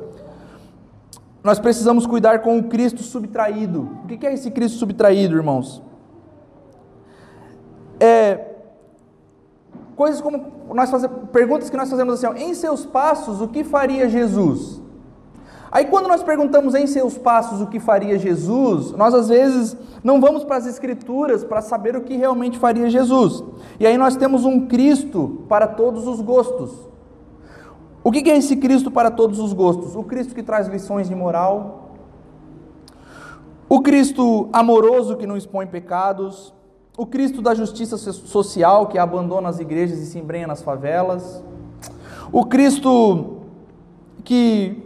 nós precisamos cuidar com o Cristo subtraído. O que é esse Cristo subtraído, irmãos? É coisas como nós fazemos, perguntas que nós fazemos assim, ó, em seus passos, o que faria Jesus? Aí quando nós perguntamos em seus passos o que faria Jesus, nós às vezes não vamos para as escrituras para saber o que realmente faria Jesus. E aí nós temos um Cristo para todos os gostos. O que é esse Cristo para todos os gostos? O Cristo que traz lições de moral, o Cristo amoroso que não expõe pecados, o Cristo da justiça social que abandona as igrejas e se embrenha nas favelas, o Cristo que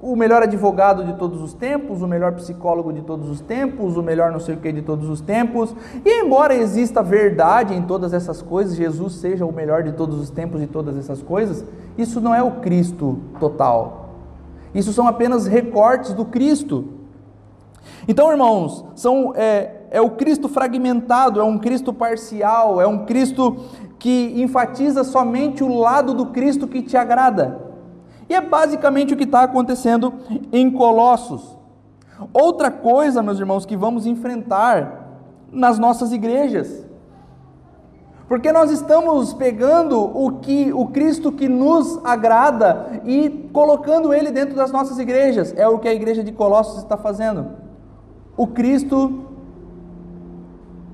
o melhor advogado de todos os tempos, o melhor psicólogo de todos os tempos, o melhor não sei o que de todos os tempos. E embora exista verdade em todas essas coisas, Jesus seja o melhor de todos os tempos e todas essas coisas, isso não é o Cristo total. Isso são apenas recortes do Cristo. Então, irmãos, são é, é o Cristo fragmentado, é um Cristo parcial, é um Cristo que enfatiza somente o lado do Cristo que te agrada. E é basicamente o que está acontecendo em Colossos. Outra coisa, meus irmãos, que vamos enfrentar nas nossas igrejas. Porque nós estamos pegando o que o Cristo que nos agrada e colocando ele dentro das nossas igrejas. É o que a igreja de Colossos está fazendo. o Cristo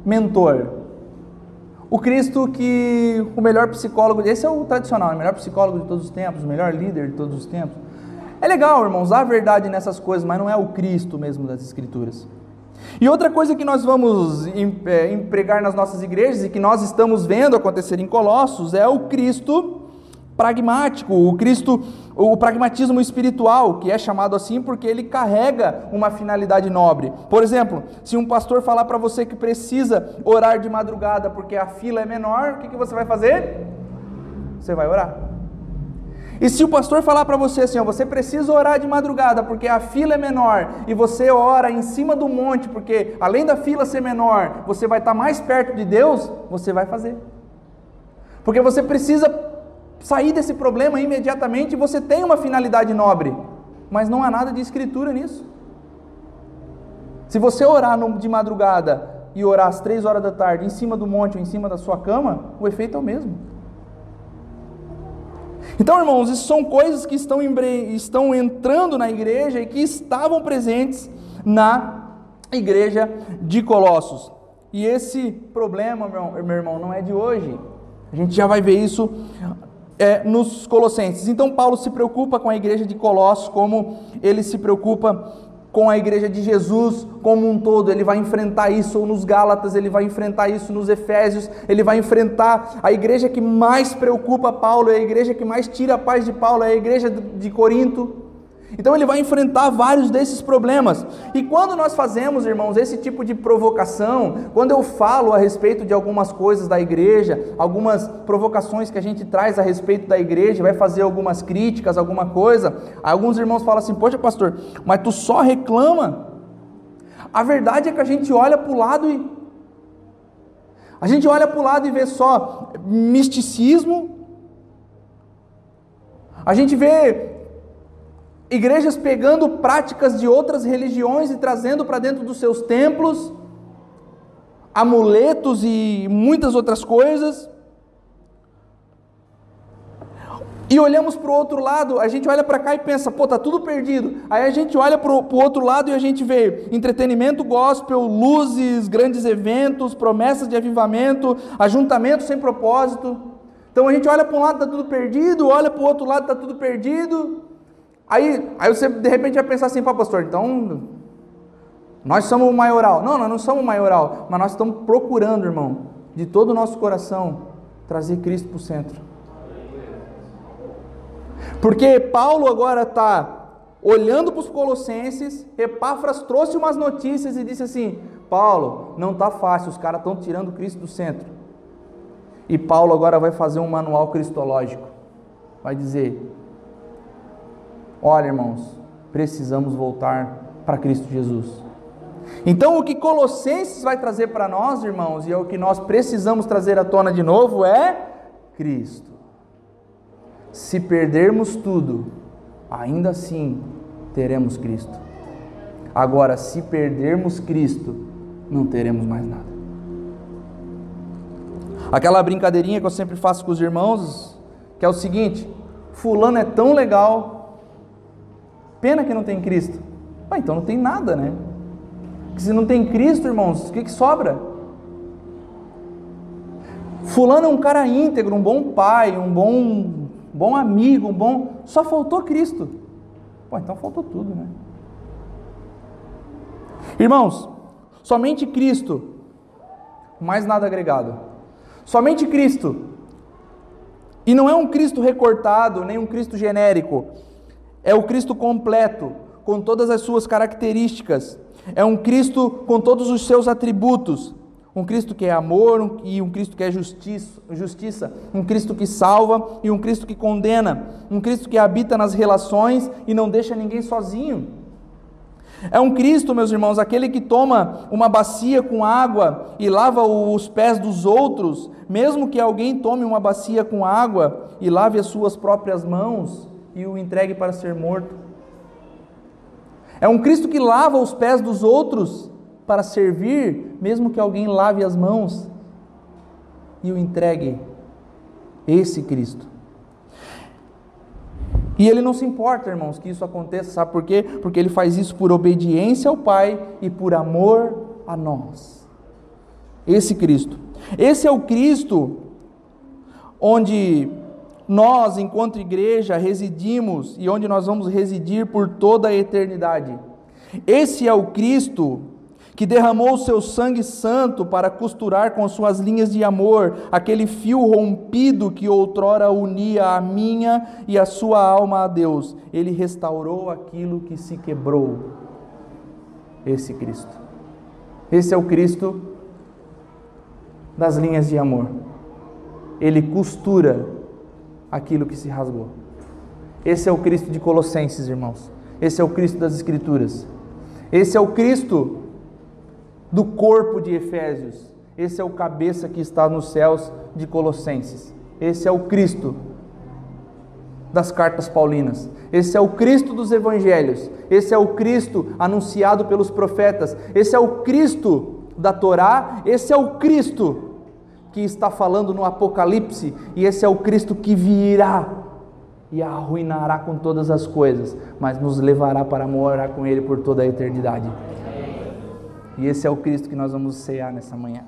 mentor. O Cristo que o melhor psicólogo, esse é o tradicional, o melhor psicólogo de todos os tempos, o melhor líder de todos os tempos. É legal, irmãos, há verdade nessas coisas, mas não é o Cristo mesmo das Escrituras. E outra coisa que nós vamos é, empregar nas nossas igrejas e que nós estamos vendo acontecer em Colossos é o Cristo pragmático, o Cristo, o pragmatismo espiritual, que é chamado assim porque ele carrega uma finalidade nobre. Por exemplo, se um pastor falar para você que precisa orar de madrugada porque a fila é menor, o que, que você vai fazer? Você vai orar. E se o pastor falar para você assim, ó, você precisa orar de madrugada porque a fila é menor e você ora em cima do monte porque além da fila ser menor, você vai estar mais perto de Deus, você vai fazer. Porque você precisa sair desse problema imediatamente, você tem uma finalidade nobre, mas não há nada de escritura nisso. Se você orar de madrugada e orar às três horas da tarde em cima do monte ou em cima da sua cama, o efeito é o mesmo. Então, irmãos, isso são coisas que estão, estão entrando na igreja e que estavam presentes na igreja de Colossos. E esse problema, meu irmão, não é de hoje. A gente já vai ver isso é, nos Colossenses. Então, Paulo se preocupa com a igreja de Colossos, como ele se preocupa com a igreja de Jesus como um todo, ele vai enfrentar isso nos Gálatas, ele vai enfrentar isso nos Efésios, ele vai enfrentar a igreja que mais preocupa Paulo, é a igreja que mais tira a paz de Paulo, é a igreja de Corinto. Então ele vai enfrentar vários desses problemas. E quando nós fazemos, irmãos, esse tipo de provocação, quando eu falo a respeito de algumas coisas da igreja, algumas provocações que a gente traz a respeito da igreja, vai fazer algumas críticas, alguma coisa, alguns irmãos falam assim: "Poxa, pastor, mas tu só reclama?" A verdade é que a gente olha para o lado e a gente olha para o lado e vê só misticismo, a gente vê igrejas pegando práticas de outras religiões e trazendo para dentro dos seus templos, amuletos e muitas outras coisas. E olhamos para o outro lado, a gente olha para cá e pensa, pô, tá tudo perdido. Aí a gente olha para o outro lado e a gente vê entretenimento gospel, luzes, grandes eventos, promessas de avivamento, ajuntamento sem propósito. Então a gente olha para um lado, está tudo perdido, olha para o outro lado, está tudo perdido. Aí, aí você de repente vai pensar assim, pá, pastor, então nós somos maioral. Não, nós não somos maioral, mas nós estamos procurando, irmão, de todo o nosso coração, trazer Cristo para o centro. Porque Paulo agora está olhando para os colossenses, Epáfras trouxe umas notícias e disse assim: Paulo, não está fácil, os caras estão tirando Cristo do centro. E Paulo agora vai fazer um manual cristológico. Vai dizer: Olha, irmãos, precisamos voltar para Cristo Jesus. Então, o que Colossenses vai trazer para nós, irmãos, e é o que nós precisamos trazer à tona de novo, é Cristo. Se perdermos tudo, ainda assim teremos Cristo. Agora, se perdermos Cristo, não teremos mais nada. Aquela brincadeirinha que eu sempre faço com os irmãos, que é o seguinte: Fulano é tão legal Pena que não tem Cristo. Ah, então não tem nada, né? Porque se não tem Cristo, irmãos, o que, que sobra? Fulano é um cara íntegro, um bom pai, um bom, bom amigo, um bom. Só faltou Cristo. Pô, então faltou tudo, né? Irmãos, somente Cristo, mais nada agregado. Somente Cristo. E não é um Cristo recortado, nem um Cristo genérico. É o Cristo completo, com todas as suas características. É um Cristo com todos os seus atributos. Um Cristo que é amor e um Cristo que é justiça, justiça, um Cristo que salva e um Cristo que condena, um Cristo que habita nas relações e não deixa ninguém sozinho. É um Cristo, meus irmãos, aquele que toma uma bacia com água e lava os pés dos outros, mesmo que alguém tome uma bacia com água e lave as suas próprias mãos e o entregue para ser morto. É um Cristo que lava os pés dos outros para servir, mesmo que alguém lave as mãos e o entregue. Esse Cristo. E ele não se importa, irmãos, que isso aconteça, sabe por quê? Porque ele faz isso por obediência ao Pai e por amor a nós. Esse Cristo. Esse é o Cristo onde nós, enquanto igreja, residimos e onde nós vamos residir por toda a eternidade. Esse é o Cristo que derramou o seu sangue santo para costurar com suas linhas de amor aquele fio rompido que outrora unia a minha e a sua alma a Deus. Ele restaurou aquilo que se quebrou. Esse Cristo. Esse é o Cristo das linhas de amor. Ele costura aquilo que se rasgou. Esse é o Cristo de Colossenses, irmãos. Esse é o Cristo das Escrituras. Esse é o Cristo do corpo de Efésios. Esse é o cabeça que está nos céus de Colossenses. Esse é o Cristo das cartas paulinas. Esse é o Cristo dos evangelhos. Esse é o Cristo anunciado pelos profetas. Esse é o Cristo da Torá. Esse é o Cristo que está falando no Apocalipse. E esse é o Cristo que virá e arruinará com todas as coisas, mas nos levará para morar com Ele por toda a eternidade. E esse é o Cristo que nós vamos cear nessa manhã.